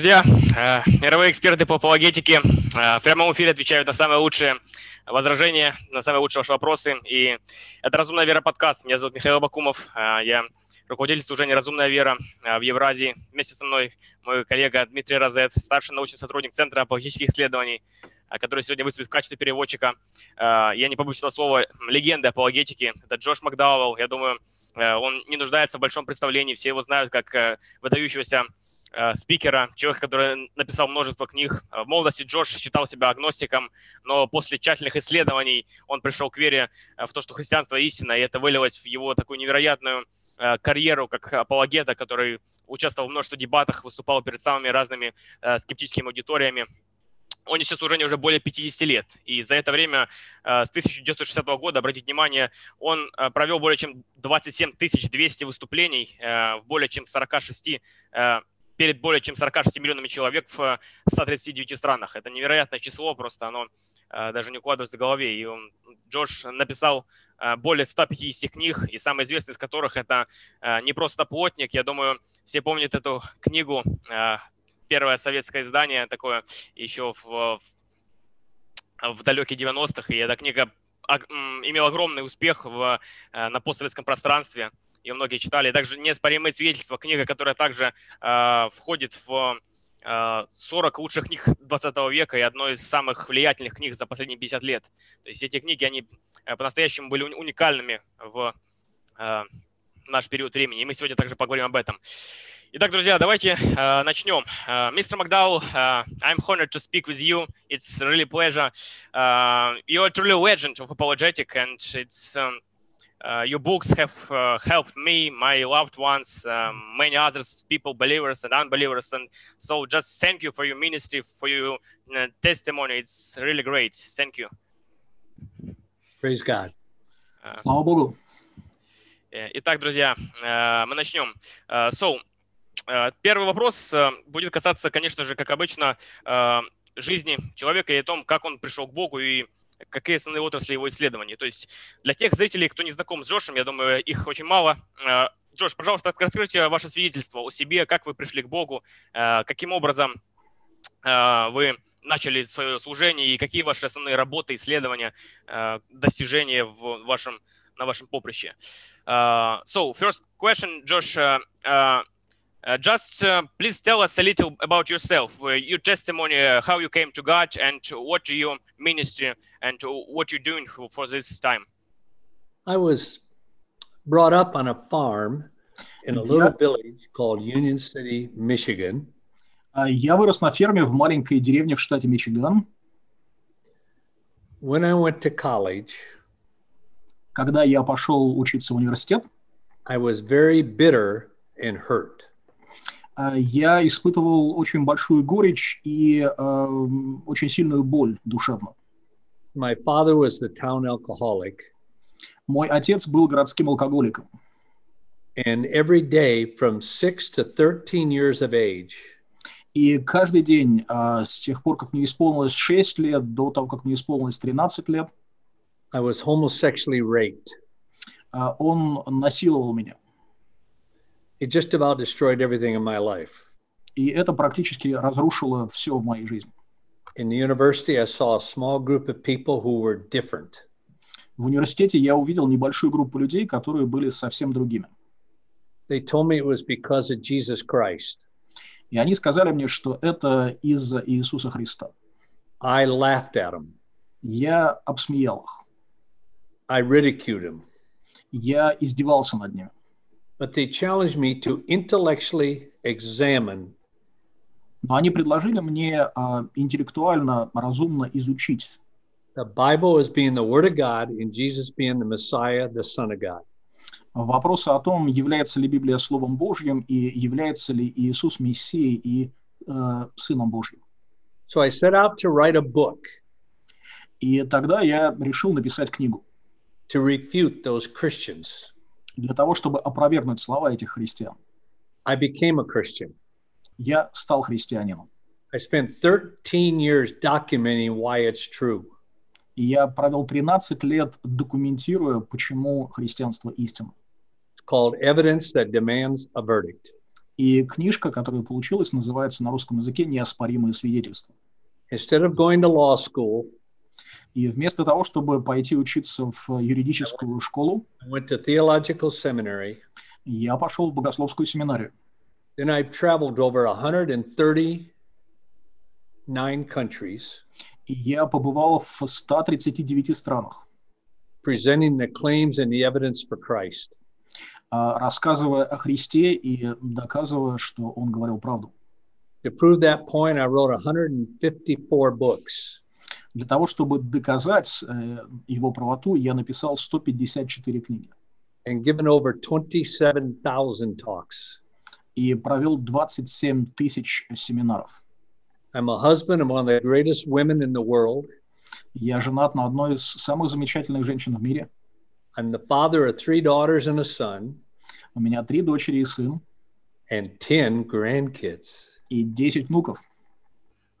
Друзья, э, мировые эксперты по апологетике э, в прямом эфире отвечают на самые лучшие возражения, на самые лучшие ваши вопросы. И это «Разумная вера» подкаст. Меня зовут Михаил Бакумов. Э, я руководитель служения «Разумная вера» в Евразии. Вместе со мной мой коллега Дмитрий Розет, старший научный сотрудник Центра апологетических исследований, который сегодня выступит в качестве переводчика. Я не побоюсь этого слова, легенды апологетики. Это Джош Макдауэлл. Я думаю, он не нуждается в большом представлении. Все его знают как выдающегося спикера, человека, который написал множество книг. В молодости Джош считал себя агностиком, но после тщательных исследований он пришел к вере э, в то, что христианство истина, и это вылилось в его такую невероятную э, карьеру как апологета, который участвовал в множестве дебатах, выступал перед самыми разными скептическими аудиториями. Он несет служение уже более 50 лет. И за это время, с 1960 года, обратите внимание, он провел более чем 27 200 выступлений в более чем 46 перед более чем 46 миллионами человек в 139 странах. Это невероятное число, просто оно э, даже не укладывается в голове. И он, Джош написал э, более 150 книг, и самый известный из которых это э, «Не просто плотник». Я думаю, все помнят эту книгу, первое советское издание такое еще в, в, в далекие 90-х, и эта книга имела огромный успех в, на постсоветском пространстве ее многие читали. Также «Неоспоримые свидетельства», книга, которая также э, входит в э, 40 лучших книг 20 века и одной из самых влиятельных книг за последние 50 лет. То есть эти книги, они э, по-настоящему были уникальными в э, наш период времени, и мы сегодня также поговорим об этом. Итак, друзья, давайте uh, начнем. Мистер uh, McDowell, uh, I'm honored to speak with you. It's really pleasure. Uh, you're truly a legend of apologetic, and it's um, uh, your books have uh, helped me, my loved ones, um, many others, people, believers and unbelievers. And so just thank you for your ministry, for your uh, testimony. It's really great. Thank you. Praise God. Слава Богу. Итак, друзья, мы начнем. So, первый вопрос будет касаться, конечно же, как обычно, жизни человека и о том, как он пришел к Богу и какие основные отрасли его исследований. То есть для тех зрителей, кто не знаком с Джошем, я думаю, их очень мало. Э, Джош, пожалуйста, расскажите ваше свидетельство о себе, как вы пришли к Богу, э, каким образом э, вы начали свое служение и какие ваши основные работы, исследования, достижения в вашем, на вашем поприще. So, first question, Josh. Uh, just uh, please tell us a little about yourself, uh, your testimony, uh, how you came to God, and what your ministry and what you're doing for this time. I was brought up on a farm in a little village called Union City, Michigan. Я вырос на ферме в маленькой деревне в штате Мичиган. When I went to college, когда я пошел учиться в университет, I was very bitter and hurt. Я испытывал очень большую горечь и э, очень сильную боль душевную. My father was the town alcoholic. Мой отец был городским алкоголиком. And every day from 6 to 13 years of age, и каждый день э, с тех пор, как мне исполнилось 6 лет, до того, как мне исполнилось 13 лет, I was homosexually raped. Э, он насиловал меня. It just about destroyed everything in my life. И это практически разрушило все в моей жизни. In the university, I saw a small group of people who were different. В университете я увидел небольшую группу людей, которые были совсем другими. They told me it was because of Jesus Christ. И они сказали мне, что это из-за Иисуса Христа. I laughed at them. Я обсмеял их. I ridiculed them. Я издевался над ними. but they challenged me to intellectually examine Но они предложили мне uh, интеллектуально, разумно изучить the Bible as being the Word of God and Jesus being the Messiah, the Son of God. Вопросы о том, является ли Библия Словом Божьим и является ли Иисус Мессией и uh, Сыном Божьим. So I set out to write a book. И тогда я решил написать книгу. To refute those Christians Для того, чтобы опровергнуть слова этих христиан. I became a Christian. Я стал христианином. I spent 13 years documenting why it's true. И я провел 13 лет документируя, почему христианство истинно. It's called evidence that demands a verdict. И книжка, которая получилась, называется на русском языке «Неоспоримые свидетельства». Instead of going to law school, И вместо того, чтобы пойти учиться в юридическую школу, я пошел в богословскую семинарию. Then I've traveled over 139 countries, И я побывал в 139 странах, presenting the claims and the evidence for Christ. а, рассказывая о Христе и доказывая, что Он говорил правду. To prove that point, I wrote 154 books. Для того, чтобы доказать э, его правоту, я написал 154 книги and given over 27,000 talks. и провел 27 тысяч семинаров. I'm a husband of one of the greatest women in the world. Я женат на одной из самых замечательных женщин в мире. I'm the father of three daughters and a son У меня три дочери и сын, and 10 grandkids. и 10 внуков.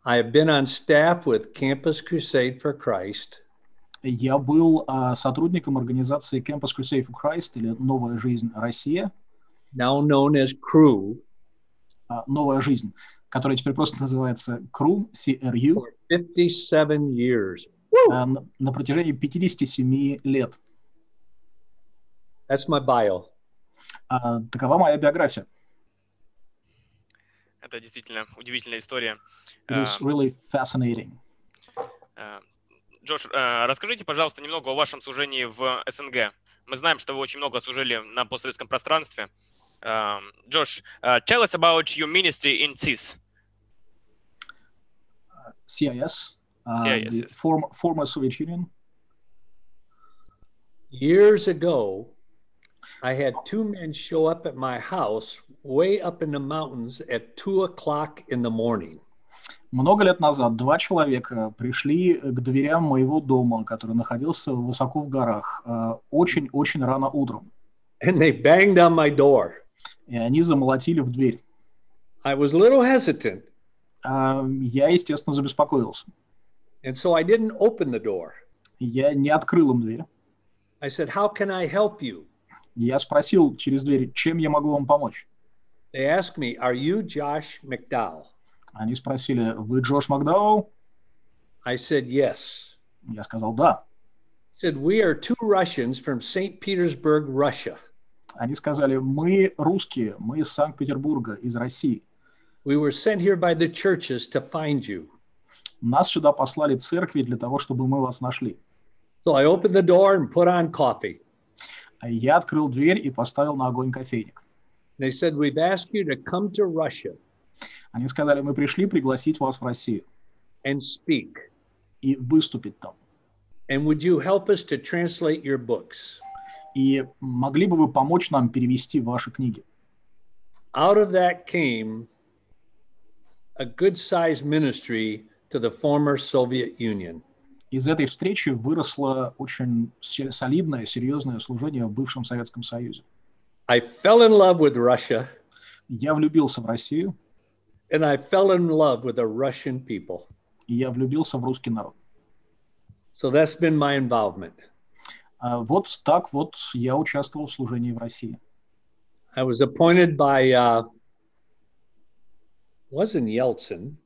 I have been on staff with Campus Crusade for Christ, Я был а, сотрудником организации Campus Crusade for Christ или Новая жизнь Россия, now known as CREW, а, Новая жизнь, которая теперь просто называется CRU, CRU, for 57 years. а, на, на протяжении 57 лет. That's my bio. А, такова моя биография. Это действительно удивительная история. It is А, really fascinating. а, Джош, а, расскажите, пожалуйста, немного о вашем служении в СНГ. Мы знаем, что вы очень много служили на постсоветском пространстве. А, Джош, а, tell us about your ministry in CIS. CIS, а, CIS, former Soviet Union. Years ago, I had two men show up at my house way up in the mountains at two o'clock in the morning. Много лет назад два человека пришли к дверям моего дома, который находился высоко в горах, э, очень-очень рано утром. And they banged on my door. И они замолотили в дверь. I was a little hesitant, А, Я, естественно, забеспокоился. and so I didn't open the door. Я не открыл им дверь. I said, How can I help you? Я спросил через дверь, чем я могу вам помочь. They asked me, Are you Josh McDowell? Они спросили, вы Джош Макдауэлл? I said, Yes. Я сказал, да. said, We are two Russians from St. Petersburg, Russia. Они сказали, мы русские, мы из Санкт-Петербурга, из России. We were sent here by the churches to find you. Нас сюда послали церкви для того, чтобы мы вас нашли. So I opened the door and put on coffee. А Я открыл дверь и поставил на огонь кофейник. They said, We've asked you to come to Russia Они сказали, мы пришли пригласить вас в Россию and speak. и выступить там. And would you help us to translate your books? И могли бы вы помочь нам перевести ваши книги? Out of that came a good sized ministry to the former Soviet Union. Из этой встречи выросло очень солидное, серьезное служение в бывшем Советском Союзе. I fell in love with Russia Я влюбился в Россию, and I fell in love with the Russian people. и я влюбился в русский народ. So that's been my involvement. А Вот так вот я участвовал в служении в России. I was appointed by, uh, wasn't Yeltsin.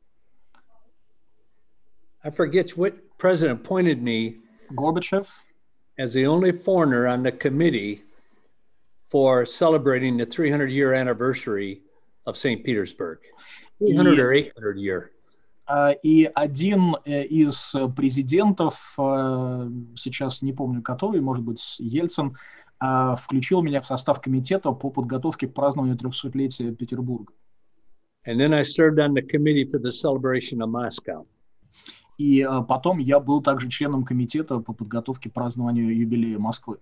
I forget what president appointed me Горбачев, as the only foreigner on the committee for celebrating the 300 year anniversary of St. Petersburg. 300 or 800 year. а, и один э, из президентов, э, сейчас не помню который, может быть, Ельцин, а, включил меня в состав комитета по подготовке к празднованию 300-летия Петербурга. And then I served on the committee for the celebration of Moscow. И э, потом я был также членом комитета по подготовке к празднованию юбилея Москвы.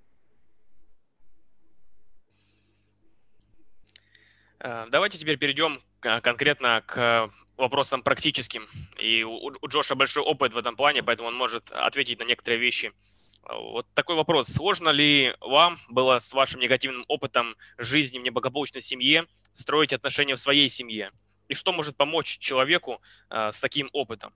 Э, Давайте теперь перейдем к- конкретно к вопросам практическим. И у, Джоша большой опыт в этом плане, поэтому он может ответить на некоторые вещи. Э, Вот такой вопрос. Сложно ли вам было с вашим негативным опытом жизни в неблагополучной семье строить отношения в своей семье? И что может помочь человеку э, с таким опытом?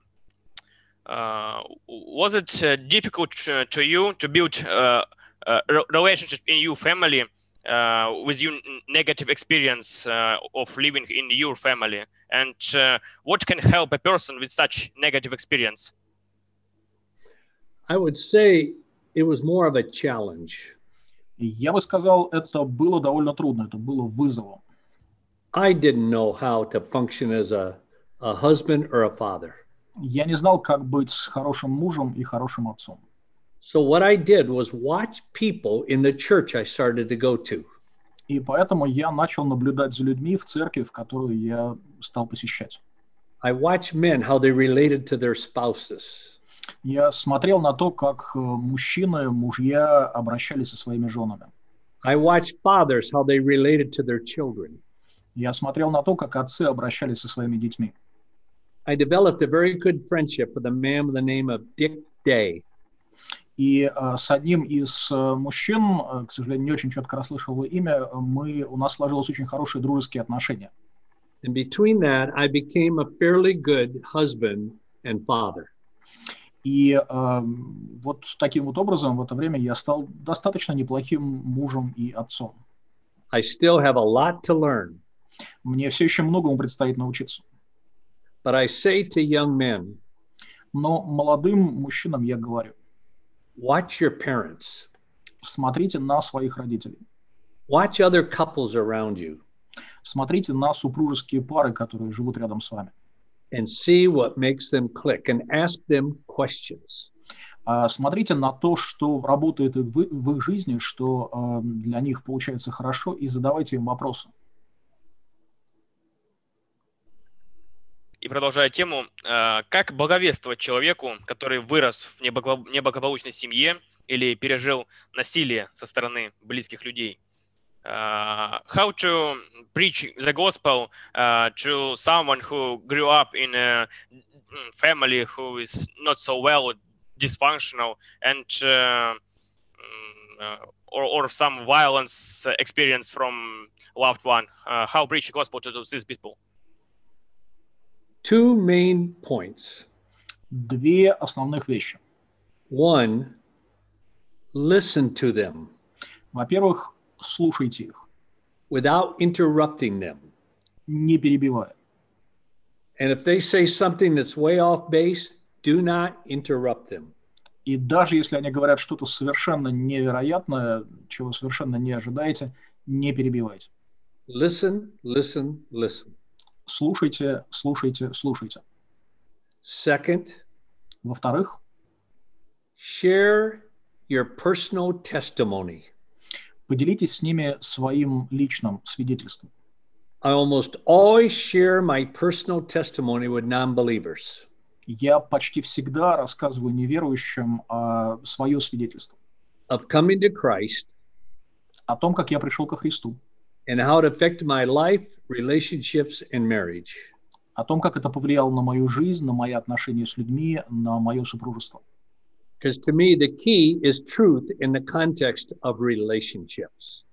Uh, was it uh, difficult uh, to you to build uh, a re- relationship in your family uh, with you n- negative experience uh, of living in your family, and uh, what can help a person with such negative experience? I would say it was more of a challenge. И я бы сказал, это было довольно трудно, это было вызовом. I didn't know how to function as a, a husband or a father. Я не знал, как быть с хорошим мужем и хорошим отцом. So what I did was watch people in the church I started to go to. И поэтому я начал наблюдать за людьми в церкви, в которую я стал посещать. I watched men how they related to their spouses. Я смотрел на то, как э, мужчины, мужья обращались со своими женами. I watched fathers how they related to their children. Я смотрел на то, как отцы обращались со своими детьми. I developed a very good friendship with a man with the name of Dick Day. И э, с одним из э, мужчин, э, к сожалению, не очень четко расслышал его имя, мы, у нас сложилось очень хорошие дружеские отношения. And between that, I became a fairly good husband and father. И э, вот таким вот образом в это время я стал достаточно неплохим мужем и отцом. I still have a lot to learn, Мне все еще многому предстоит научиться. But I say to young men, Но молодым мужчинам я говорю, watch your parents, смотрите на своих родителей, watch other couples around you, смотрите на супружеские пары, которые живут рядом с вами. and see what makes them click and ask them questions. А Смотрите на то, что работает в, в их жизни, что э, для них получается хорошо, и задавайте им вопросы. И продолжая тему, э, как благовествовать человеку, который вырос в неблаго- неблагополучной семье или пережил насилие со стороны близких людей? Uh, how to preach the gospel uh, to someone who grew up in a mm, family who is not so well dysfunctional and uh, mm, uh, or, or some violence experience from loved one uh, how preach gospel to these people Two main points. Две основных вещи. One, listen to them Во-первых, слушайте их, without interrupting them. не перебивая. And if they say something that's way off base, do not interrupt them. И даже если они говорят что-то совершенно невероятное, чего совершенно не ожидаете, не перебивайте. Listen, listen, listen. Слушайте, слушайте, слушайте. Second, Во-вторых, share your personal testimony. поделитесь с ними своим личным свидетельством. I almost always share my personal testimony with non believers. Я почти всегда рассказываю неверующим а, свое свидетельство of coming to Christ о том, как я пришел ко Христу, and how it affected my life, relationships, and marriage. о том, как это повлияло на мою жизнь, на мои отношения с людьми, на мое супружество. Because to me, the key is truth in the context of relationships.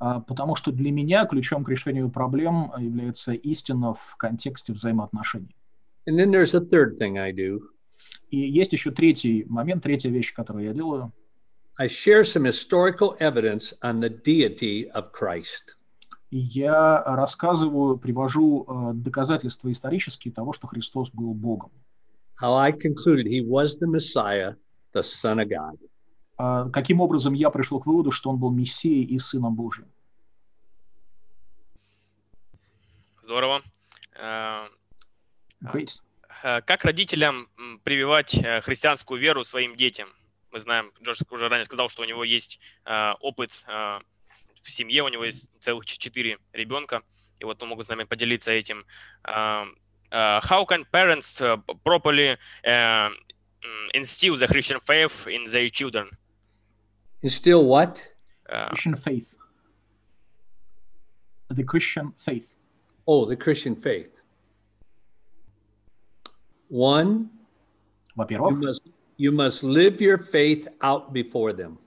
А, Потому что для меня ключом к решению проблем является истина в контексте взаимоотношений. And then there's a third thing I do И есть еще третий момент, третья вещь, которую я делаю. I share some historical evidence on the deity of Christ. И Я рассказываю, привожу э, доказательства исторические того, что Христос был Богом. How I concluded he was the Messiah, the Son of God. А Каким образом я пришел к выводу, что Он был Мессией и Сыном Божьим. здорово Э, Great. Э, Как родителям прививать э, христианскую веру своим детям? Мы знаем, Джордж уже ранее сказал, что у него есть э, опыт в семье, у него есть целых четыре ребенка, и вот он могут с нами поделиться этим. Э, э, How can parents uh, properly uh, mm, instill the Christian faith in their children? And still what? Э, Christian faith. The Christian faith. Oh, the Christian faith. One, you must, you must live your faith out before them.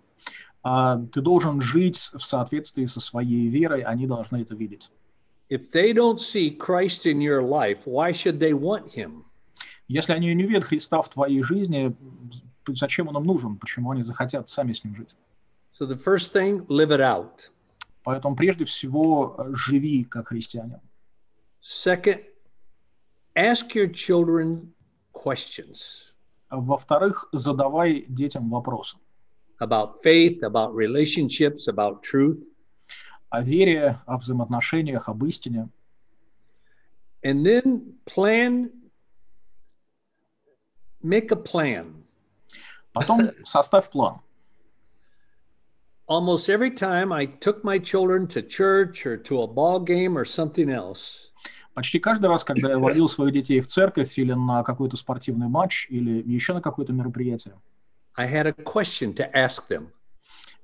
А, ты должен жить в соответствии со своей верой, они должны это видеть. If they don't see Christ in your life, why should they want him? Если они не видят Христа в твоей жизни, зачем он им нужен? Почему они захотят сами с ним жить? So the first thing, live it out. Поэтому прежде всего э, живи как христианин. Second, ask your children questions Во-вторых, задавай детям вопросы about faith, about relationships, about truth. о вере, о взаимоотношениях, об истине. And then plan, make a plan. Потом составь план. Almost every time I took my children to church or to a ball game or something else, Почти каждый раз, когда я водил своих детей в церковь или на какой-то спортивный матч или еще на какое-то мероприятие, I had a question to ask them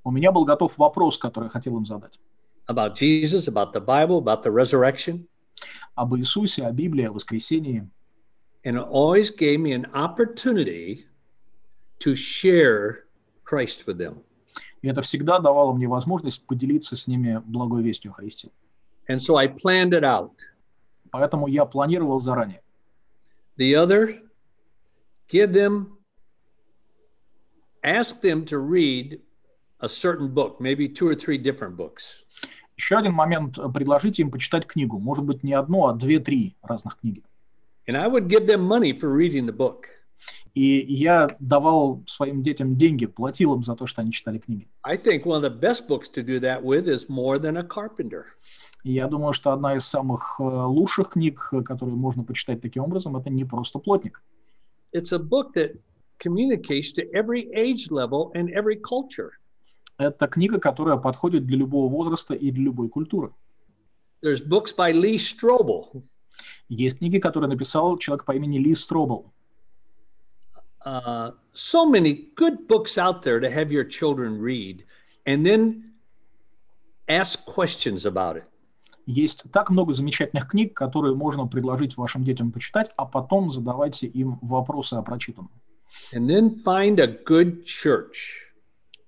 у меня был готов вопрос, который я хотел им задать. about Jesus, about the Bible, about the resurrection. Об Иисусе, о Библии, о воскресении. And it always gave me an opportunity to share Christ with them. И это всегда давало мне возможность поделиться с ними благой вестью о Христе. And so I planned it out. Поэтому я планировал заранее. The other, give them, ask them to read a certain book, maybe two or three different books. Еще один момент. Предложите им почитать книгу. Может быть, не одну, а две-три разных книги. And I would give them money for reading the book. И я давал своим детям деньги, платил им за то, что они читали книги. I think one of the best books to do that with is More Than a Carpenter. И я думаю, что одна из самых э, лучших книг, э, которые можно почитать таким образом, это не просто плотник. It's a book that communicates to every age level and every culture. Это книга, которая подходит для любого возраста и для любой культуры. There's books by Lee Strobel. Есть книги, которые написал человек по имени Ли Стробл. Uh, so many good books out there to have your children read and then ask questions about it. Есть так много замечательных книг, которые можно предложить вашим детям почитать, а потом задавайте им вопросы о прочитанном. And then find a good church,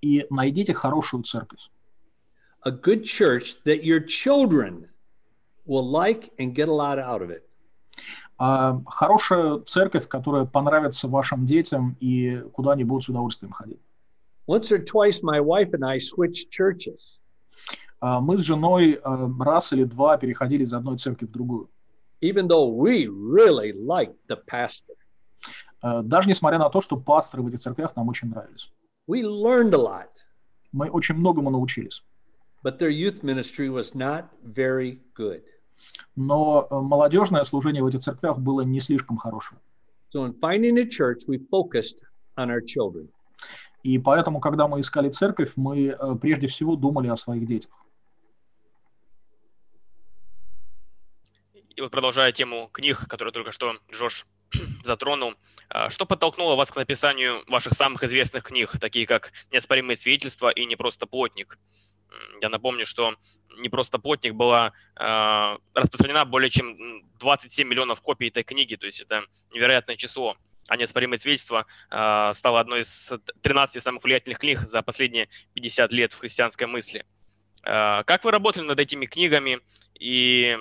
И найдите хорошую церковь. a good church that your children will like and get a lot out of it. А хорошая церковь, которая понравится вашим детям и куда они будут с удовольствием ходить. Once or twice, my wife and I switched churches. А Мы с женой э, раз или два переходили из одной церкви в другую. even though we really liked the pastor. Э, Даже несмотря на то, что пасторы в этих церквях нам очень нравились. We learned a lot, Мы очень многому научились. but their youth ministry was not very good. Но э, молодежное служение в этих церквях было не слишком хорошим. So, in finding a church, we focused on our children. И поэтому, когда мы искали церковь, мы э, прежде всего думали о своих детях. И вот продолжая тему книг, которую только что Джош затронул, что подтолкнуло вас к написанию ваших самых известных книг, такие как «Неоспоримые свидетельства» и «Не просто плотник»? Я напомню, что «Не просто плотник» была а, распространена более чем м, 27 миллионов копий этой книги, то есть это невероятное число. А «Неоспоримые свидетельства» а, стало одной из 13 самых влиятельных книг за последние 50 лет в христианской мысли. А, Как вы работали над этими книгами и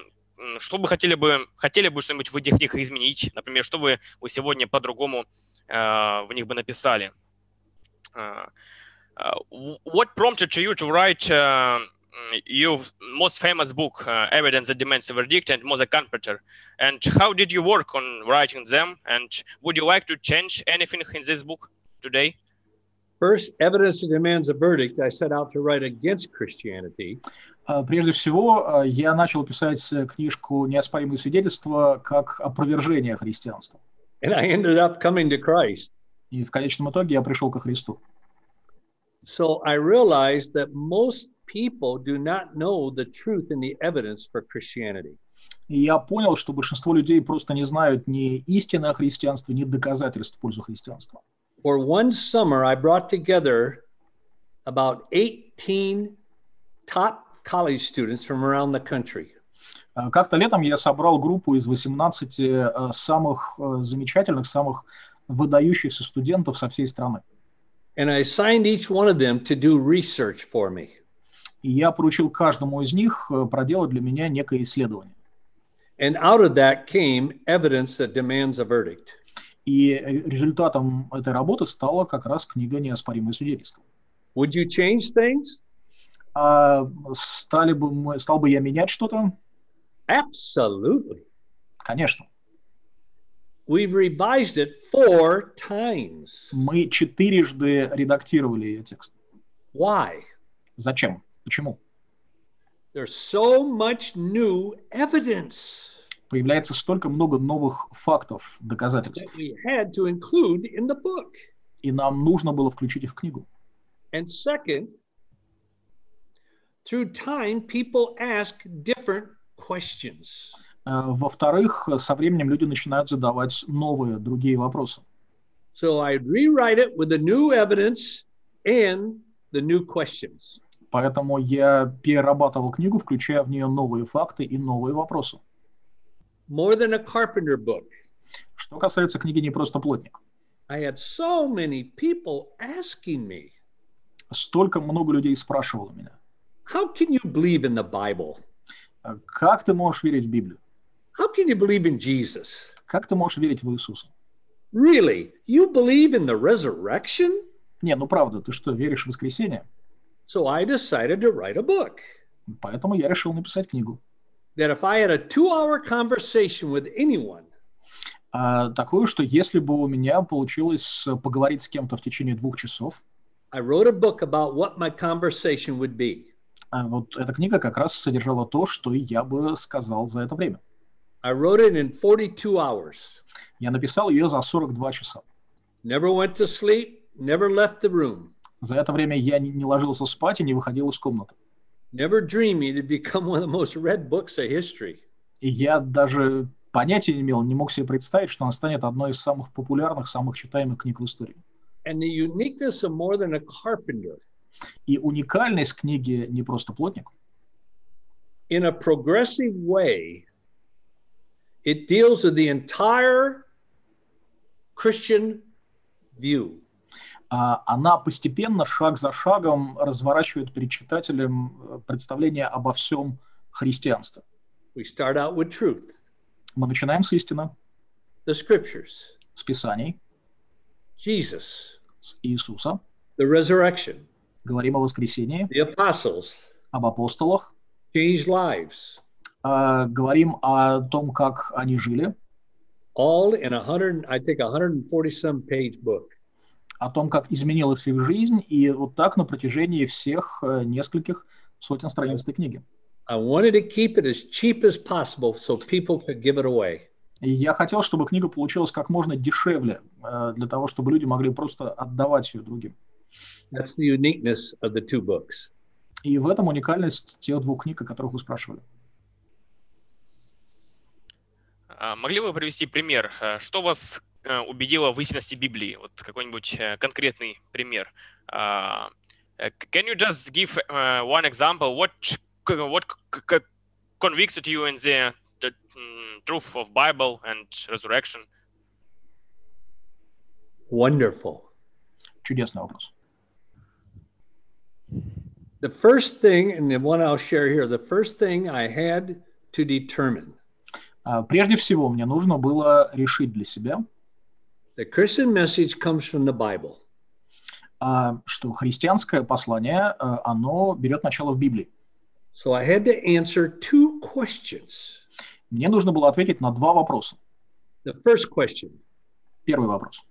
что бы хотели бы, хотели бы что-нибудь в этих книгах изменить? Например, что вы, сегодня по-другому э, в них бы написали? Uh, uh, what prompted you to write uh, your most famous book, uh, Evidence That Demands a Verdict and Mother Carpenter? And how did you work on writing them? And would you like to change anything in this book today? First, evidence that demands a verdict, I set out to write against Christianity. А, Прежде всего, а, я начал писать книжку «Неоспоримые свидетельства» как опровержение христианства. And I ended up coming to Christ. И в конечном итоге я пришел ко Христу. So I realized that most people do not know the truth and the evidence for Christianity. И я понял, что большинство людей просто не знают ни истины о христианстве, ни доказательств в пользу христианства. For one summer, I brought together about 18 top college students from around the country. А, Как-то летом я собрал группу из 18 э, самых э, замечательных, самых выдающихся студентов со всей страны. And I assigned each one of them to do research for me. И я поручил каждому из них э, проделать для меня некое исследование. And out of that came evidence that demands a verdict. И э, результатом этой работы стала как раз книга «Неоспоримое свидетельство». Would you change things? А стали бы мы, стал бы я менять что-то? Absolutely. Конечно. We've revised it four times. Мы четырежды редактировали ее текст. Why? Зачем? Почему? There's so much new evidence Появляется столько много новых фактов, that доказательств, we had to include in the book. и нам нужно было включить их в книгу. And second, through time, people ask different questions. Э, Во-вторых, со временем люди начинают задавать новые, другие вопросы. So I'd rewrite it with the new evidence and the new questions. Поэтому я перерабатывал книгу, включая в нее новые факты и новые вопросы. More than a carpenter book. Что касается книги «Не просто плотник», I had so many people asking me, столько много людей спрашивало меня, How can you believe in the Bible? «А как ты можешь верить в Библию? How can you believe in Jesus? Как ты можешь верить в Иисуса? Really? You believe in the resurrection? Не, ну правда, ты что, веришь в воскресенье? So I decided to write a book. Поэтому я решил написать книгу. That if I had a two hour conversation with anyone, А, такую, что если бы у меня получилось э, поговорить с кем-то в течение двух часов, I wrote a book about what my conversation would be. А вот эта книга как раз содержала то, что я бы сказал за это время. I wrote it in 42 hours. Я написал ее за 42 часа. Never went to sleep, never left the room, За это время я не не ложился спать и не выходил из комнаты. never dreaming it'd become one of the most read books of history. И я даже понятия не имел, не мог себе представить, что она станет одной из самых популярных, самых читаемых книг в истории. And the uniqueness of More Than a Carpenter И уникальность книги «Не просто плотник» in a progressive way, it deals with the entire Christian view. а, она постепенно, шаг за шагом, разворачивает перед читателем э, представление обо всем христианстве. We start out with truth, Мы начинаем с истины, the scriptures, с Писаний, Jesus, с Иисуса, the resurrection, говорим о воскресении, the apostles, об апостолах, changed lives, а, говорим о том, как они жили, all in a hundred, I think, a 140 some page book. о том, как изменилась их жизнь, и вот так на протяжении всех э, нескольких сотен страниц этой книги. I wanted to keep it as cheap as possible so people could give it away. И я хотел, чтобы книга получилась как можно дешевле, э, для того, чтобы люди могли просто отдавать ее другим. That's the uniqueness of the two books. И в этом уникальность тех двух книг, о которых вы спрашивали. А, Могли бы вы привести пример? э, Что вас э, убедило в истинности Библии? Вот какой-нибудь э, конкретный пример. А, Can you just give uh, one example? What what convicted you in the, the truth of Bible and resurrection? Wonderful. Чудесный вопрос. The first thing, and the one I'll share here, the first thing I had to determine А, Прежде всего, мне нужно было решить для себя, the Christian message comes from the Bible. а, что христианское послание, а, оно берет начало в Библии. So I had to answer two questions. Мне нужно было ответить на два вопроса. The first question Первый вопрос.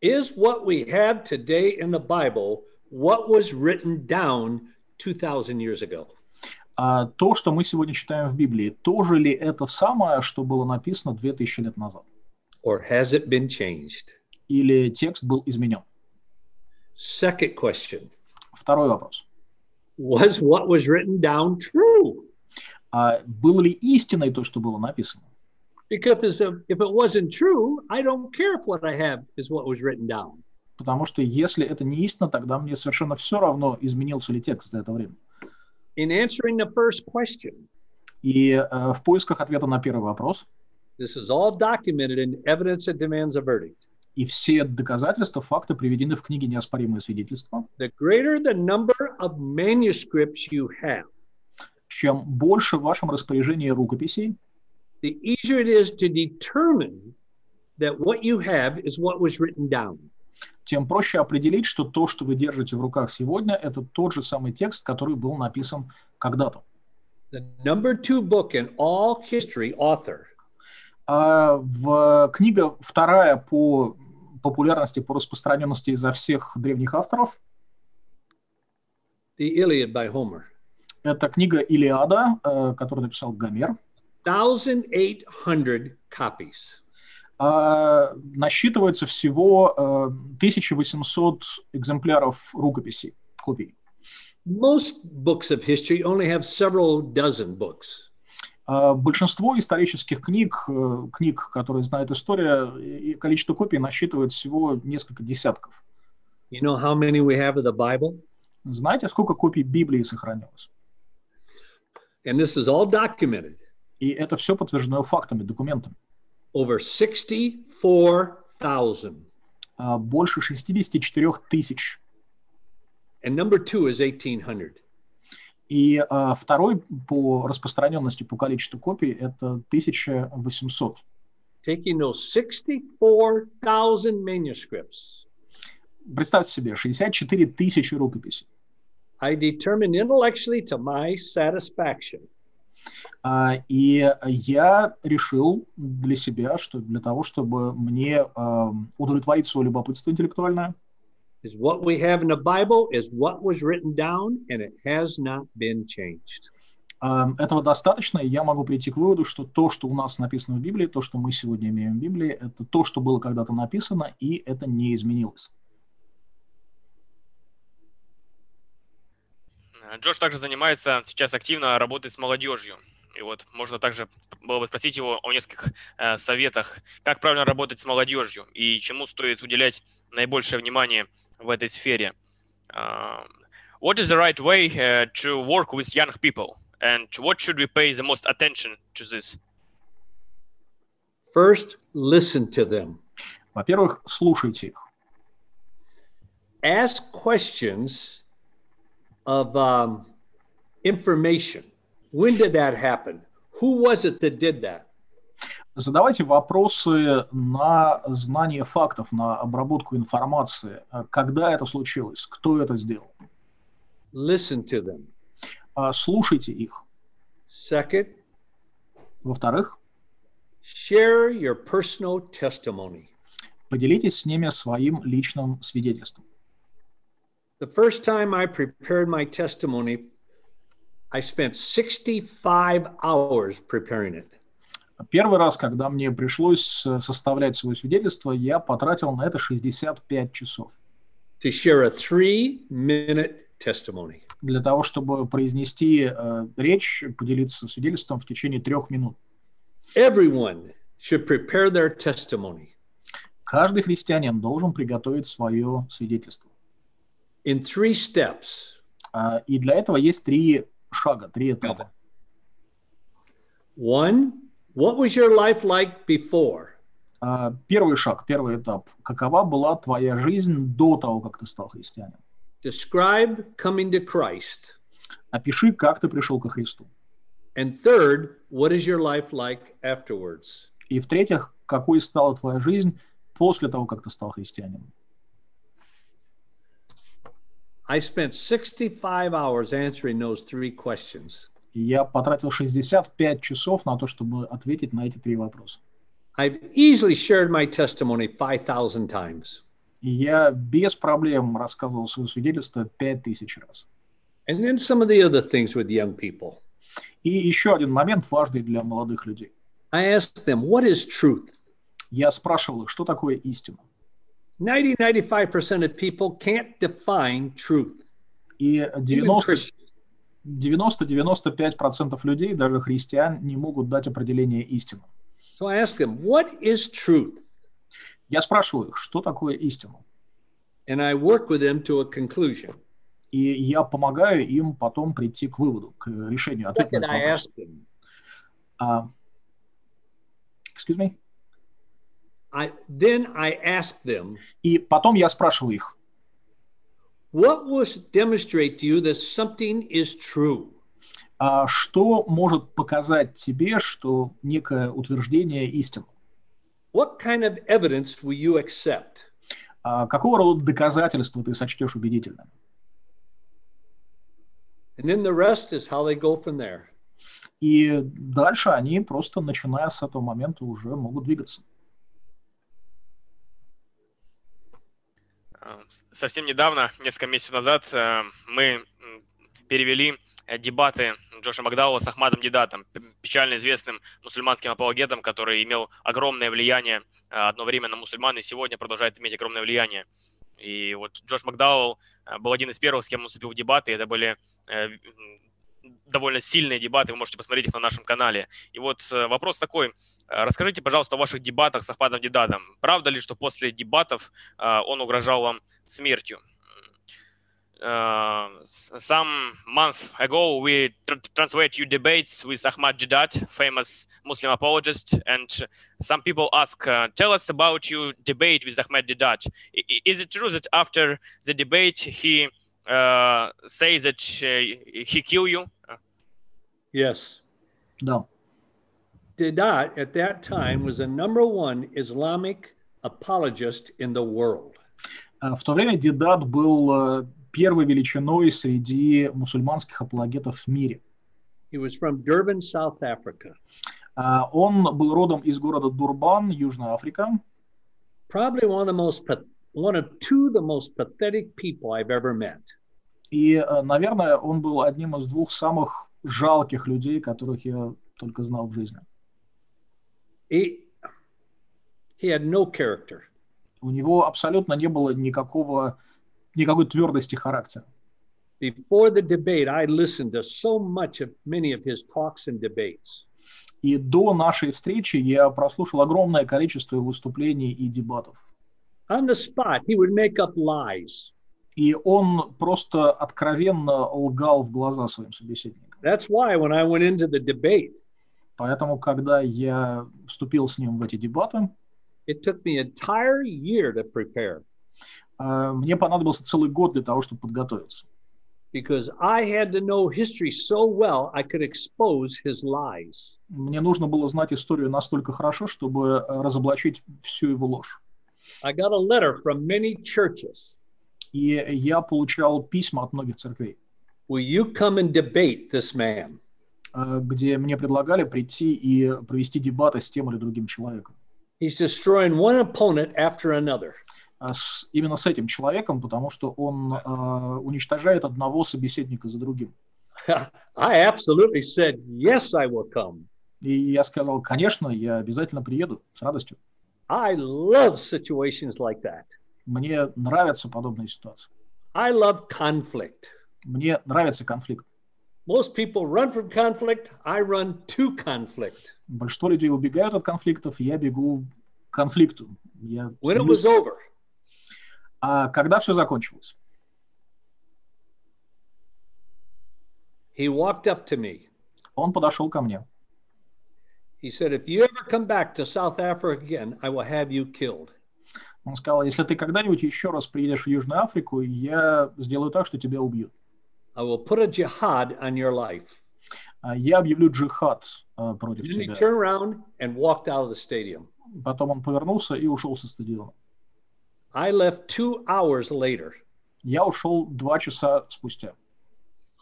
is what we have today in the Bible what was written down 2,000 years ago? А то, что мы сегодня читаем в Библии, тоже ли это самое, что было написано 2000 лет назад? Or has it been changed? Или текст был изменен? Second question Второй вопрос. was what was written down true? А было ли истиной то, что было написано? Because if if it wasn't true, I don't care if what I have is what was written down. Потому что если это не истина, тогда мне совершенно все равно, изменился ли текст за это время. In answering the first question, И э, в поисках ответа на первый вопрос, this is all documented in evidence that demands a verdict. и все доказательства, факты приведены в книге «Неоспоримые свидетельства», The greater the number of manuscripts you have, чем больше в вашем распоряжении рукописей, the easier it is to determine that what you have is what was written down. Тем проще определить, что то, что вы держите в руках сегодня, это тот же самый текст, который был написан когда-то. The number two book in all history author А в книга вторая по популярности, по распространенности изо всех древних авторов, The Iliad by Homer. это книга Илиада, э, которую написал Гомер. 1,800 copies. А, насчитывается всего э, 1800 экземпляров рукописей, копий. Most books of history only have several dozen books. А Большинство исторических книг, э, книг, которые знает история, количество копий насчитывает всего несколько десятков. You know how many we have of the Bible? Знаете, сколько копий Библии сохранилось? And this is all documented. И это все подтверждено фактами, документами. Over 64,000. А, Больше 64 тысяч. And number two is 1,800. И а, второй по распространенности, по количеству копий, это 1800. Taking those 64,000 manuscripts, Представьте себе, 64 тысячи рукописей. I determined intellectually to my satisfaction И я решил для себя, что для того, чтобы мне а, удовлетворить свое любопытство интеллектуальное, is what we have in the Bible is what was written down and it has not been changed. а, этого достаточно, и я могу прийти к выводу, что то, что у нас написано в Библии, то, что мы сегодня имеем в Библии, это то, что было когда-то написано, и это не изменилось. Джош также занимается сейчас активно работой с молодежью. И вот можно также было бы спросить его о нескольких э, советах, как правильно работать с молодежью и чему стоит уделять наибольшее внимание в этой сфере. Um, what is the right way uh, to work with young people, and what should we pay the most attention to this? First, listen to them. Во-первых, слушайте их. Ask questions of um, information. When did that happen? Who was it that did that? Задавайте вопросы на знание фактов, на обработку информации. Когда это случилось? Кто это сделал? Listen to them. А, Слушайте их. Second, Во-вторых, share your personal testimony. поделитесь с ними своим личным свидетельством. The first time I prepared my testimony, I spent 65 hours preparing it. Первый раз, когда мне пришлось составлять свое свидетельство, я потратил на это 65 часов to share a three minute testimony. для того, чтобы произнести э, речь, поделиться свидетельством в течение трех минут. Everyone should prepare their testimony Каждый христианин должен приготовить свое свидетельство. In three steps. А, И для этого есть три шага, три этапа. One, what was your life like before? А, Первый шаг, первый этап. Какова была твоя жизнь до того, как ты стал христианином? Describe coming to Christ. Опиши, как ты пришел ко Христу. And third, what is your life like afterwards? И в-третьих, какой стала твоя жизнь после того, как ты стал христианином? I spent 65 hours answering those three questions. Я потратил 65 часов на то, чтобы ответить на эти три вопроса. I've easily shared my testimony 5,000 times. И я без проблем рассказывал свое свидетельство 5000 раз. And then some of the other things with young people. И еще один момент важный для молодых людей. I asked them, what is truth? Я спрашивал их, что такое истина. 90 95% of people can't define truth. И Even 90 Christians. 90-95% людей, даже христиан, не могут дать определение истины. So I asked them, what is truth? Я спрашиваю их, что такое истина? And I work with them to a conclusion. И я помогаю им потом прийти к выводу, к решению, What ответу на этот вопрос. ask? А, excuse me? I then I asked them, И потом я спрашиваю их, what will demonstrate to you that something is true? а что может показать тебе, что некое утверждение истина? What kind of evidence will you accept? А какого рода доказательства ты сочтешь убедительным? And then the rest is how they go from there. И дальше они просто, начиная с этого момента, уже могут двигаться. Совсем недавно, несколько месяцев назад, э, мы перевели э, дебаты Джоша Макдауэлла с Ахмадом Дидатом, печально известным мусульманским апологетом, который имел огромное влияние э, одно время на мусульман и сегодня продолжает иметь огромное влияние. И вот Джош Макдауэлл был один из первых, с кем вступил в дебаты, это были довольно сильные дебаты, вы можете посмотреть их на нашем канале. И вот вопрос такой, Расскажите, пожалуйста, о ваших дебатах с Ахмадом Дидатом. Правда ли, что после дебатов э, он угрожал вам смертью? Uh, some month ago, we tr- translate your debates with Ahmad Didat, famous Muslim apologist, and some people ask, uh, "Tell us about your debate with Ahmad. I- i- Is it true that after the debate he uh, says that uh, he kill you?" Yes. Да. Didat at that time was the number one Islamic apologist in the world. А В то время Дидат был э, первой величиной среди мусульманских апологетов в мире. He was from Durban, South Africa. А Он был родом из города Дурбан, Южная Африка. Probably one of the most, one of two of the most pathetic people I've ever met. И, э, наверное, он был одним из двух самых жалких людей, которых я только знал в жизни. He, he had no character. У него абсолютно не было никакого, никакой твердости характера. Before the debate, I listened to so much of many of his talks and debates. И до нашей встречи я прослушал огромное количество выступлений и дебатов. On the spot, he would make up lies. И он просто откровенно лгал в глаза своим собеседникам. That's why when I went into the debate, Поэтому, когда я вступил с ним в эти дебаты, it took me an entire year to prepare э, мне понадобился целый год для того, чтобы подготовиться. because I had to know history so well I could expose his lies. Мне нужно было знать историю настолько хорошо, чтобы э, разоблачить всю его ложь. I got a letter from many churches. И я получал письма от многих церквей, Will you come and debate this man? Э, где мне предлагали прийти и провести дебаты с тем или другим человеком. He's destroying one opponent after another. А с, именно с этим человеком, потому что он э, уничтожает одного собеседника за другим. I absolutely said, Yes, I will come. И я сказал, конечно, я обязательно приеду с радостью. I love situations like that. Мне нравятся подобные ситуации. I love conflict. Мне нравится конфликт. Most people run from conflict. I run to conflict. Большинство людей убегают от конфликтов, я бегу к конфликту. Я When it was over, А когда все закончилось? he walked up to me. Он подошел ко мне. He said, If you ever come back to South Africa again, I will have you killed. Он сказал, если ты когда-нибудь еще раз приедешь в Южную Африку, я сделаю так, что тебя убьют. I will put a jihad on your life. А Я объявлю джихад а, против Then he тебя. turned around and walked out of the stadium. Потом он повернулся и ушел со стадиона. I left two hours later. Я ушел два часа спустя.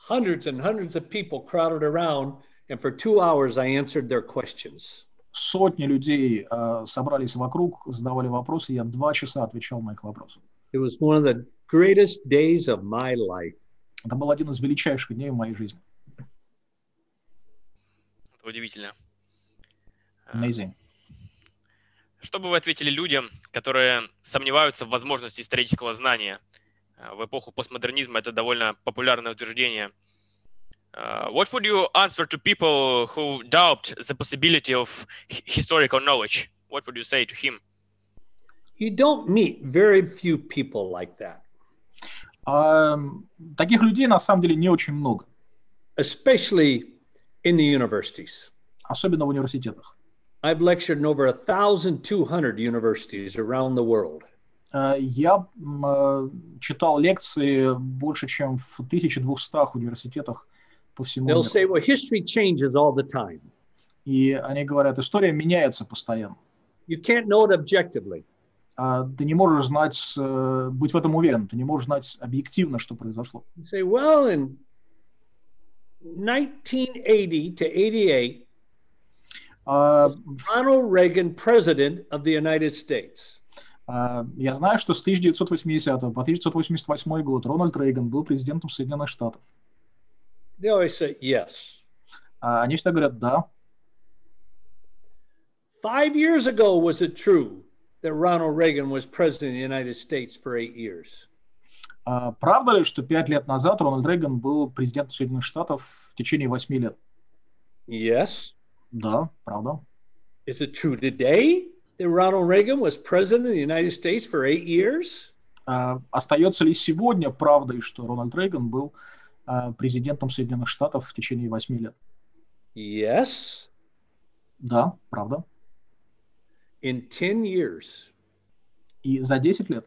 Hundreds and hundreds of people crowded around, and for two hours I answered their questions. Сотни людей а, собрались вокруг, задавали вопросы, я два часа отвечал на их вопросы. It was one of the greatest days of my life. Это был один из величайших дней в моей жизни. Это удивительно. Amazing. Что бы вы ответили людям, которые сомневаются в возможности исторического знания? Э, В эпоху постмодернизма это довольно популярное утверждение. Uh, what would you answer to people who doubt the possibility of historical knowledge? What would you say to him? You don't meet very few people like that, А, таких людей на самом деле не очень много, especially in the universities. особенно в университетах. I've lectured in over 1,200 universities around the world. А, Я э, читал лекции больше, чем в 1200 университетах по всему They'll миру. say, well, history changes all the time. И они говорят, история меняется постоянно. You can't know it objectively. А, ты не можешь знать, э, быть в этом уверен, ты не можешь знать объективно, что произошло. Say, well, in 1980 to 88, А, Ronald Reagan president of the United States. а, Я знаю, что с 1980 по 1988 год Рональд Рейган был президентом Соединенных Штатов. They always say yes. Они всегда говорят «да». Five years ago, was it true that Ronald Reagan was president of the United States for eight years? А Правда ли, что пять лет назад Рональд Рейган был президентом Соединенных Штатов в течение восьми лет? Yes. Да, правда. Is it true today that Ronald Reagan was president of the United States for eight years? А Остается ли сегодня правдой, что Рональд Рейган был а, президентом Соединенных Штатов в течение восьми лет? Yes. Да, правда. In 10 years, И за 10 лет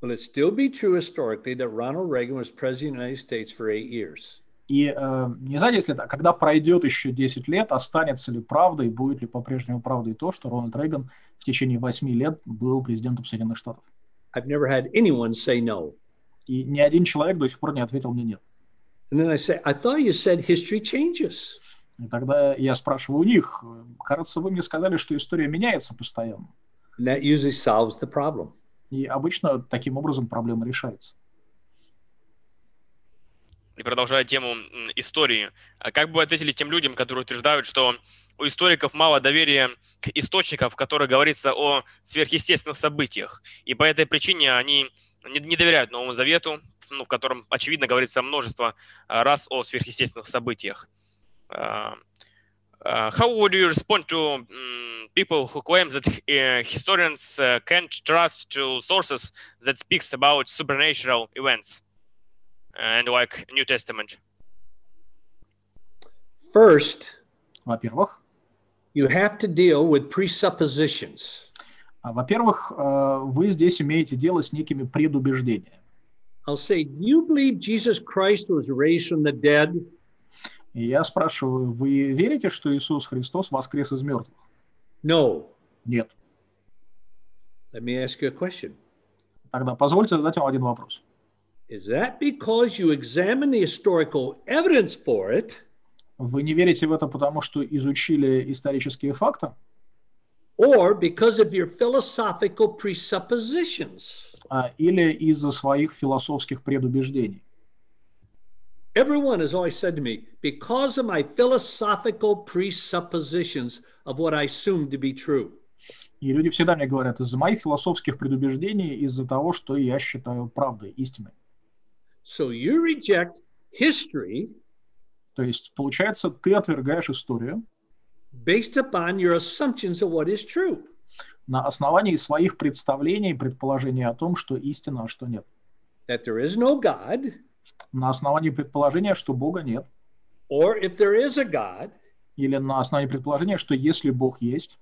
will it still be true historically that Ronald Reagan was president of the United States for eight years? И э, не за 10 лет, а когда пройдет еще 10 лет, останется ли правдой, будет ли по-прежнему правдой то, что Рональд Рейган в течение 8 лет был президентом Соединенных Штатов. I've never had anyone say no. И ни один человек до сих пор не ответил мне нет. And then I say, I thought you said history changes. И тогда я спрашиваю у них, кажется, вы мне сказали, что история меняется постоянно. And that usually solves the problem. И обычно таким образом проблема решается. И продолжая тему истории, а как бы вы ответили тем людям, которые утверждают, что у историков мало доверия к источникам, в которых говорится о сверхъестественных событиях, и по этой причине они не, не доверяют Новому Завету, ну, в котором, очевидно, говорится множество а, раз о сверхъестественных событиях. А, а, how would you respond to м, people who claim that uh, historians uh, can't trust to sources that speaks about supernatural events? and like New Testament. First, Во-первых, you have to deal with presuppositions. а, во-первых, э, вы здесь имеете дело с некими предубеждениями. I'll say, Do you believe Jesus Christ was raised from the dead? И я спрашиваю, вы верите, что Иисус Христос воскрес из мертвых? No. Нет. Let me ask you a question. Тогда позвольте задать вам один вопрос. Is that because you examine the historical evidence for it, Вы не верите в это, потому что изучили исторические факты? or because of your philosophical presuppositions? а, или из-за своих философских предубеждений? Everyone has always said to me, because of my philosophical presuppositions of what I assume to be true. И люди всегда мне говорят, из-за моих философских предубеждений, из-за того, что я считаю правдой, истиной. So you reject history То есть, получается, ты отвергаешь историю based upon your assumptions of what is true. на основании своих представлений, предположений о том, что истина, а что нет. That there is no God, На основании предположения, что Бога нет. or if there is a God, Или на основании предположения, что если Бог есть,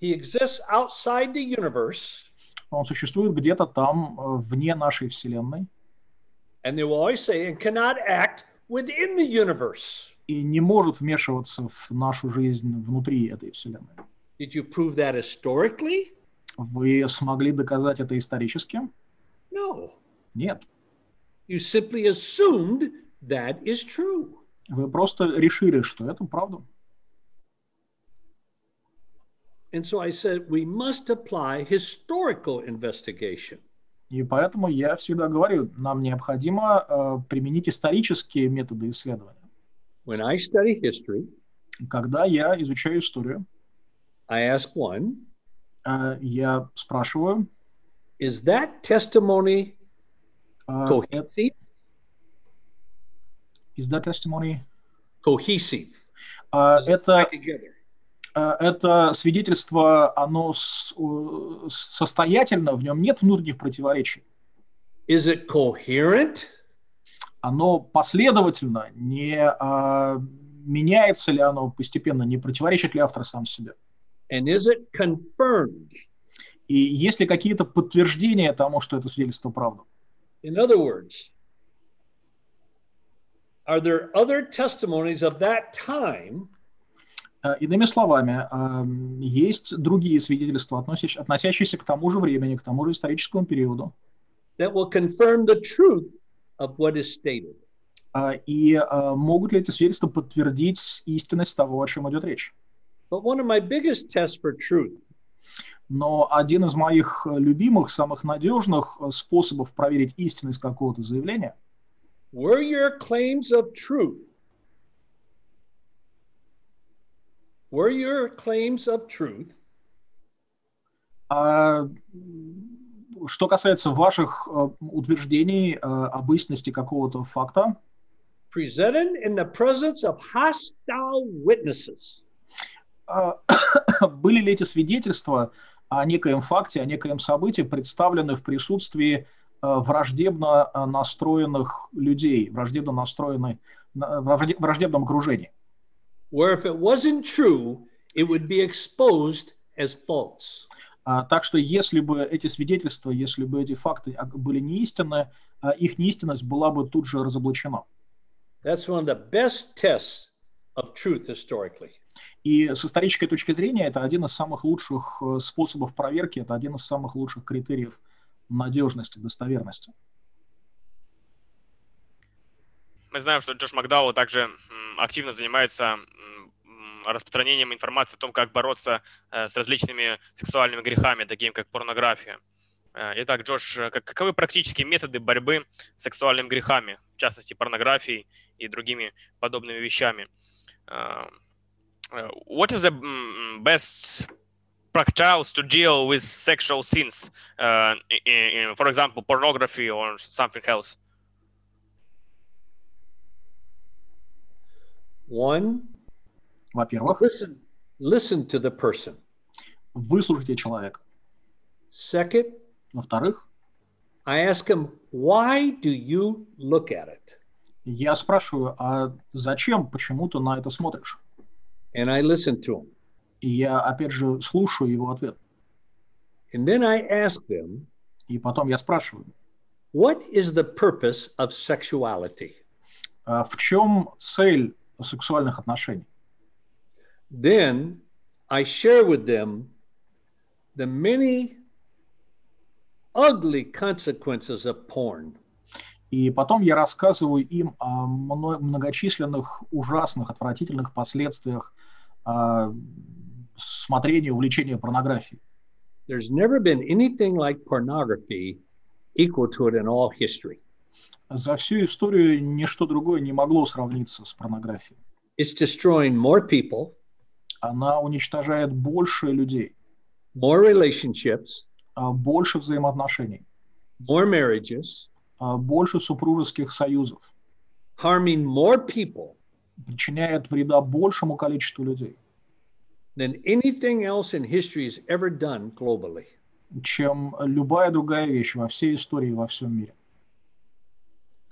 he exists outside the universe, он существует где-то там, э, вне нашей Вселенной, and they will always say, and cannot act within the universe. и не может вмешиваться в нашу жизнь внутри этой Вселенной. Did you prove that historically? Вы смогли доказать это исторически? No. Нет. You simply assumed that is true. Вы просто решили, что это правда. And so I said, we must apply historical investigation. И поэтому я всегда говорю, нам необходимо э, применить исторические методы исследования. When I study history, Когда я изучаю историю, I ask one, э, я спрашиваю, is that testimony cohesive? is that testimony? Cohesive. Э, это, э, это свидетельство, оно состоятельно, в нем нет внутренних противоречий. Is it coherent? Оно последовательно, не э, меняется ли оно постепенно, не противоречит ли автор сам себе. And is it confirmed? И есть ли какие-то подтверждения тому, что это свидетельство правда? In other words, are there other testimonies of that time Э, Иными словами, эм, есть другие свидетельства, относящиеся к тому же времени, к тому же историческому периоду. That will confirm the truth of what is stated. Э, и э, могут ли эти свидетельства подтвердить истинность того, о чем идет речь? But one of my biggest tests for truth Но один из моих любимых, самых надежных способов проверить истинность какого-то заявления were your claims of truth were your claims of truth А, что касается ваших э, утверждений э, об истинности какого-то факта, presented in the presence of hostile witnesses. а, были ли эти свидетельства о некоем факте, о некоем событии представлены в присутствии э, враждебно э, настроенных людей, враждебно настроенной, на- вражде- враждебном окружении? where if it wasn't true, it would be exposed as false. А, Так что если бы эти свидетельства, если бы эти факты были неистинны, а, их неистинность была бы тут же разоблачена. That's one of the best tests of truth historically. И с исторической точки зрения это один из самых лучших э, способов проверки, это один из самых лучших критериев надежности, достоверности. Мы знаем, что Джош Макдауэлл также активно занимается распространением информации о том, как бороться э, с различными сексуальными грехами, такими как порнография. Э, Итак, Джош, как- каковы практические методы борьбы с сексуальными грехами, в частности, порнографией и другими подобными вещами? Э, э, What is the mm, best practice to deal with sexual sins, uh, in, in, for example, pornography or something else? One, Во-первых, listen, listen to the person. выслушайте человека. Second, Во-вторых, I ask him, why do you look at it? я спрашиваю, а зачем, почему ты на это смотришь? And I listen to him. И я, опять же, слушаю его ответ. And then I ask them, И потом я спрашиваю, what is the purpose of sexuality? а в чем цель сексуальных отношений? Then I share with them the many ugly consequences of porn. И потом я рассказываю им о мно- многочисленных ужасных, отвратительных последствиях а, смотрения, увлечения порнографией. There's never been anything like pornography equal to it in all history. За всю историю ничто другое не могло сравниться с порнографией. It's destroying more people, Она уничтожает больше людей, more relationships, а, больше взаимоотношений, more marriages, больше супружеских союзов, harming more people причиняет вреда большему количеству людей, than anything else in history has ever done globally. чем любая другая вещь во всей истории во всем мире.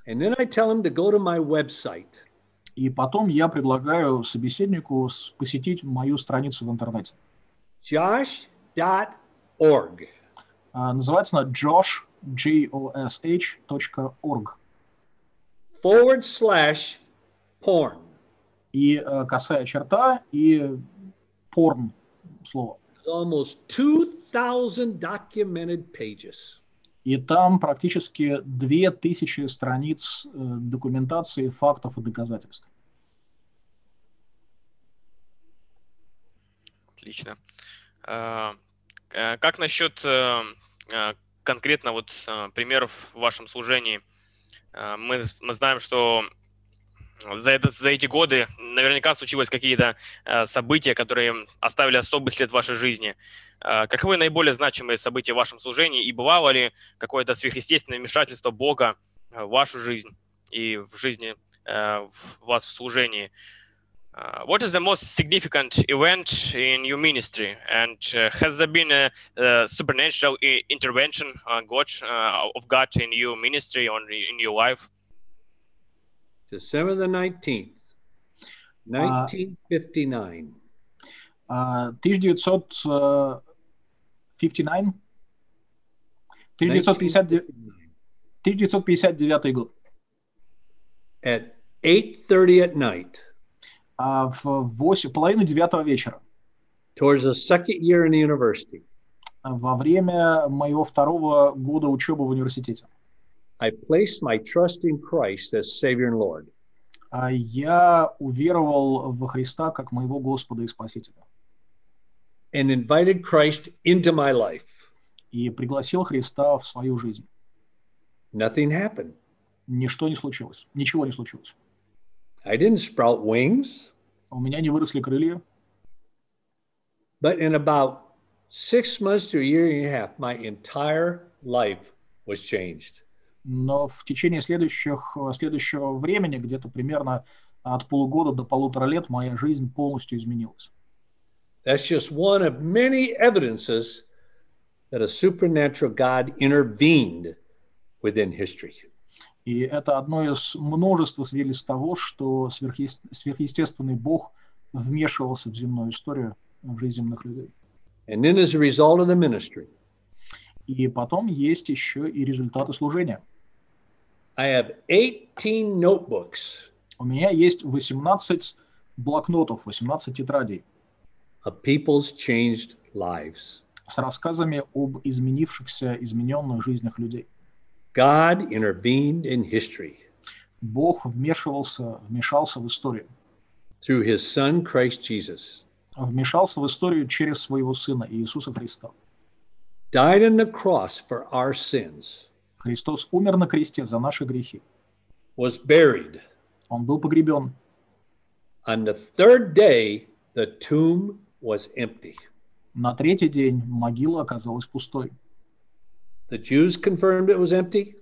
And then I tell them to go to my website, И потом я предлагаю собеседнику посетить мою страницу в интернете. josh.org. А, Называется она josh, J-O-S-H, .org. forward slash porn. И э, косая черта, и порн слово. Almost 2,000 documented pages. И там практически две тысячи страниц э, документации, фактов и доказательств. Отлично. А, э, Как насчет э, э, конкретно вот э, примеров в вашем служении? Э, Мы, мы знаем, что за, этот, за эти годы наверняка случилось какие-то э, события, которые оставили особый след в вашей жизни. Каковы наиболее значимые события в вашем служении и бывало ли какое-то сверхъестественное вмешательство Бога в вашу жизнь и в жизни в вас в служении? Uh, what is the most significant event in your ministry? And uh, has there been a, a supernatural i- intervention uh, God, uh, of God in your ministry or in your life? December the 19th, 1959. А, 1959 1959 1959 год. At 8.30 at night, а, В восемь, половину девятого вечера, towards the second year in the university, во время моего второго года учебы в университете, I placed my trust in Christ as Savior and Lord. а, я уверовал во Христа как моего Господа и Спасителя. and invited Christ into my life. И пригласил Христа в свою жизнь. Nothing happened. Ничто не случилось. Ничего не случилось. I didn't sprout wings, У меня не выросли крылья. but in about six months to a year and a half, my entire life was changed. Но в течение следующих, следующего времени, где-то примерно от полугода до полутора лет, моя жизнь полностью изменилась. That's just one of many evidences that a supernatural God intervened within history. И это одно из множества свидетельств того, что сверхъес- сверхъестественный Бог вмешивался в земную историю, в жизнь земных людей. And then, as a result of the ministry, И потом есть еще и результаты служения. I have 18 notebooks У меня есть 18 блокнотов, 18 тетрадей of people's changed lives. с рассказами об изменившихся, измененных жизнях людей. God intervened in history Бог вмешивался, вмешался в историю. through his son, Christ Jesus. Вмешался в историю через своего Сына Иисуса Христа. died on the cross for our sins, Христос умер на кресте за наши грехи. was buried. Он был погребен. On the third day, the tomb was empty. На третий день могила оказалась пустой. The Jews confirmed it was empty.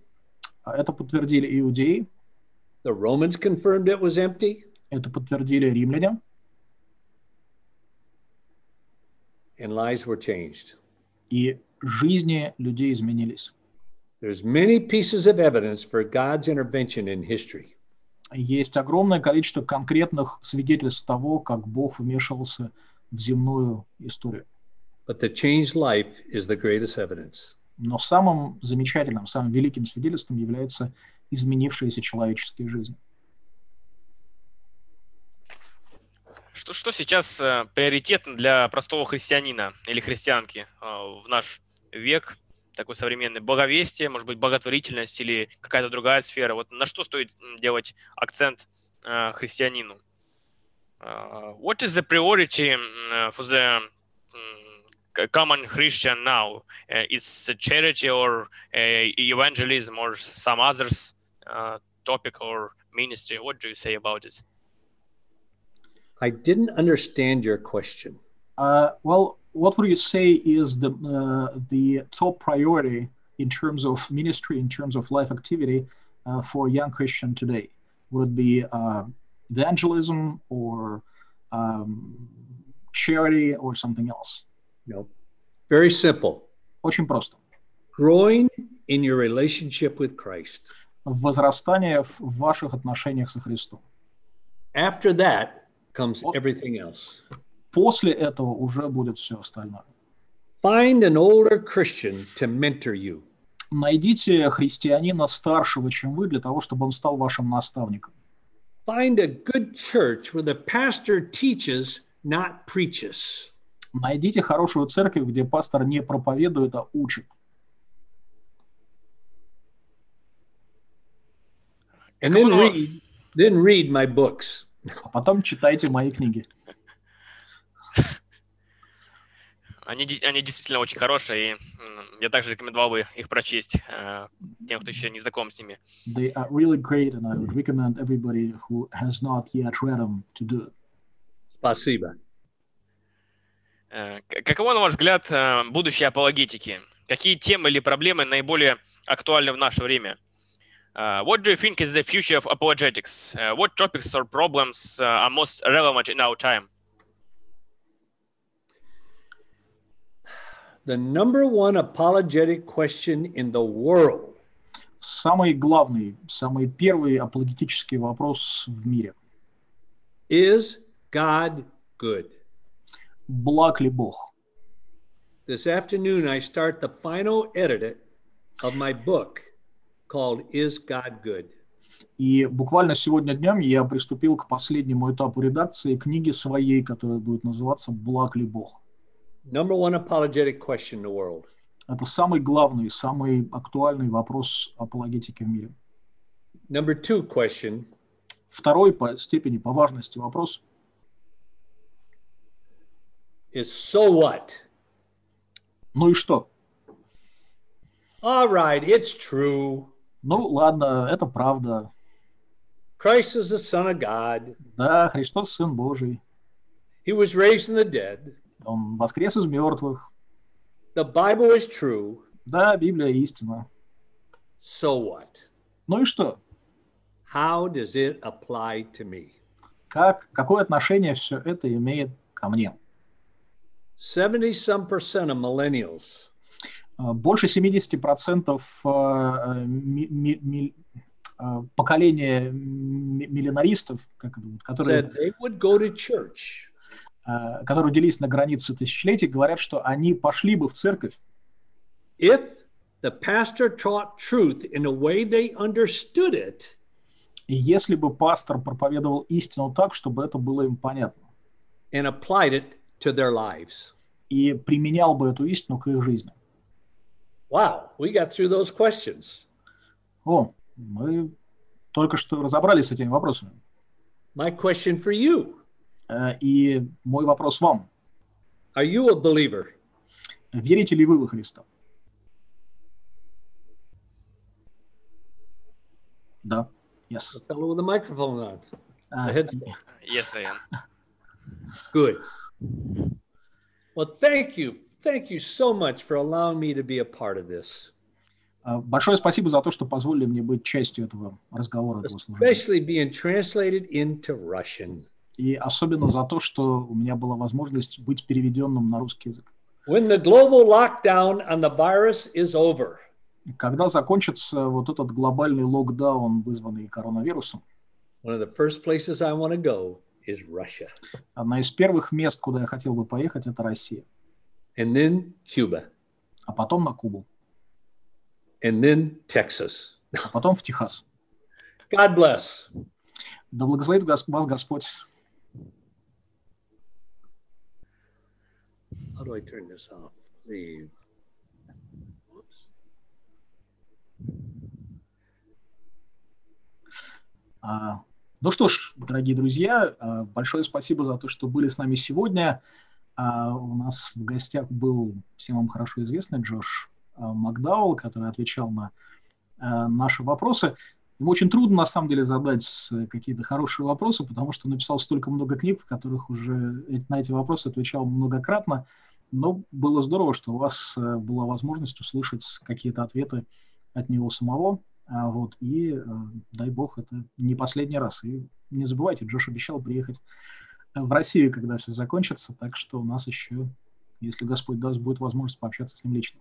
А Это подтвердили иудеи, The Romans confirmed it was empty. это подтвердили римляне, And lives were changed. и жизни людей изменились. There's many pieces of evidence for God's intervention in history. Есть огромное количество конкретных свидетельств того, как Бог вмешивался в земную историю. But the changed life is the greatest evidence. Но самым замечательным, самым великим свидетельством является изменившаяся человеческая жизнь. Что, что сейчас э, приоритетно для простого христианина или христианки э, в наш век, такой современный? Благовестие, может быть, благотворительность или какая-то другая сфера? Вот на что стоит делать акцент э, христианину? Uh, what is the priority mm, for the common Christian now? Uh, is it charity or uh, evangelism or some others uh, topic or ministry? What do you say about this? I didn't understand your question. Uh, well, what would you say is the uh, the top priority in terms of ministry, in terms of life activity uh, for a young Christian today? Would it be uh, evangelism or um, charity or something else? No. Very simple. Очень просто. Growing in your relationship with Christ. Возрастание в ваших отношениях со Христом. After that comes everything else. После этого уже будет все остальное. Find an older Christian to mentor you. Найдите христианина старшего, чем вы, для того, чтобы он стал вашим наставником. Find a good church where the pastor teaches, not preaches. Найдите хорошую церковь, где пастор не проповедует, а учит. And then read, then read my books. А потом читайте мои книги. Они, они действительно очень хорошие, и я также рекомендовал бы их прочесть э, тем, кто еще не знаком с ними. They are really great, and I would recommend everybody who has not yet read them to do it. Spasiba. Э, Каково, на ваш взгляд, э, будущее апологетики? Какие темы или проблемы наиболее актуальны в наше время? Uh, what do you think is the future of apologetics? Uh, what topics or problems uh, are most relevant in our time? The number one apologetic question in the world Самый главный, самый первый апологетический вопрос в мире. is God good? Благ ли Бог? This afternoon, I start the final edit of my book called Is God Good? И буквально сегодня днем я приступил к последнему этапу редакции книги своей, которая будет называться «Благ ли Бог?». Number one apologetic question in the world. Это самый главный, самый актуальный вопрос апологетики в мире. Number two question Второй по степени, по важности вопрос is so what? «Ну и что?» All right, it's true. Ну ладно, это правда. Christ is the Son of God. Да, Христос Сын Божий. He was raised from the dead. Он воскрес из мертвых. The Bible is true. Да, Библия истина. So what? Ну и что? How does it apply to me? Как, какое отношение все это имеет ко мне? 70 some percent of millennials. А, Больше 70% а, ми- ми- ми- а, поколения ми- миллионаристов, как это, которые, said they would go to church. которые делись на границе тысячелетий, говорят, что они пошли бы в церковь, if the pastor taught truth in a way they understood it и если бы пастор проповедовал истину так, чтобы это было им понятно, and applied it to their lives. и применял бы эту истину к их жизни. Wow, we got through those questions. О, мы только что разобрались с этими вопросами. My question for you Э, И мой вопрос вам. Are you a believer? Верите ли вы во Христа? Да. Yes. The fellow with the microphone on. А, Ahead. Yes, I am. Good. Well, thank you. Thank you so much for allowing me to be a part of this, а, Большое спасибо за то, что позволили мне быть частью этого разговора, этого especially being translated into Russian. И особенно за то, что у меня была возможность быть переведенным на русский язык. When the global lockdown on the virus is over, Когда закончится вот этот глобальный локдаун, вызванный коронавирусом, one of the first places I want to go is Russia, одна из первых мест, куда я хотел бы поехать, это Россия. and then Cuba, А потом на Кубу, and then Texas. а потом в Техас. God bless. Да благословит Гос- вас Господь. How do I turn this off? Leave. Whoops. А, Ну что ж, дорогие друзья, а, большое спасибо за то, что были с нами сегодня. А, У нас в гостях был всем вам хорошо известный Джош а, Макдауэлл, который отвечал на а, наши вопросы. Ему очень трудно, на самом деле, задать э, какие-то хорошие вопросы, потому что написал столько много книг, в которых уже э- на эти вопросы отвечал многократно. Но было здорово, что у вас э, была возможность услышать какие-то ответы от него самого. А, вот, и э, дай бог, это не последний раз. И не забывайте, Джош обещал приехать э, в Россию, когда все закончится, так что у нас еще, если Господь даст, будет возможность пообщаться с ним лично.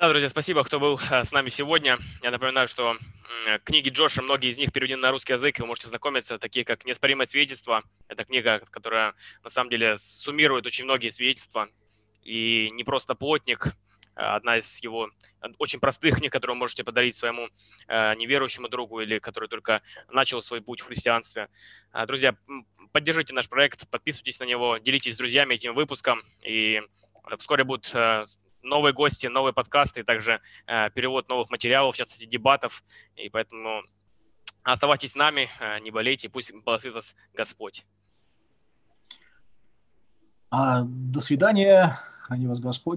Да, друзья, спасибо, кто был э, с нами сегодня. Я напоминаю, что книги Джоша, многие из них переведены на русский язык, и вы можете знакомиться, такие как «Неоспоримое свидетельство». Это книга, которая на самом деле суммирует очень многие свидетельства. И не просто плотник, одна из его э, очень простых книг, которую вы можете подарить своему э, неверующему другу или который только начал свой путь в христианстве. Друзья, поддержите наш проект, подписывайтесь на него, делитесь с друзьями этим выпуском, и э, вскоре будут э, новые гости, новые подкасты, и также э, перевод новых материалов, в частности дебатов. И поэтому оставайтесь с нами, э, не болейте, пусть благословит вас Господь. А, до свидания, храни вас Господь.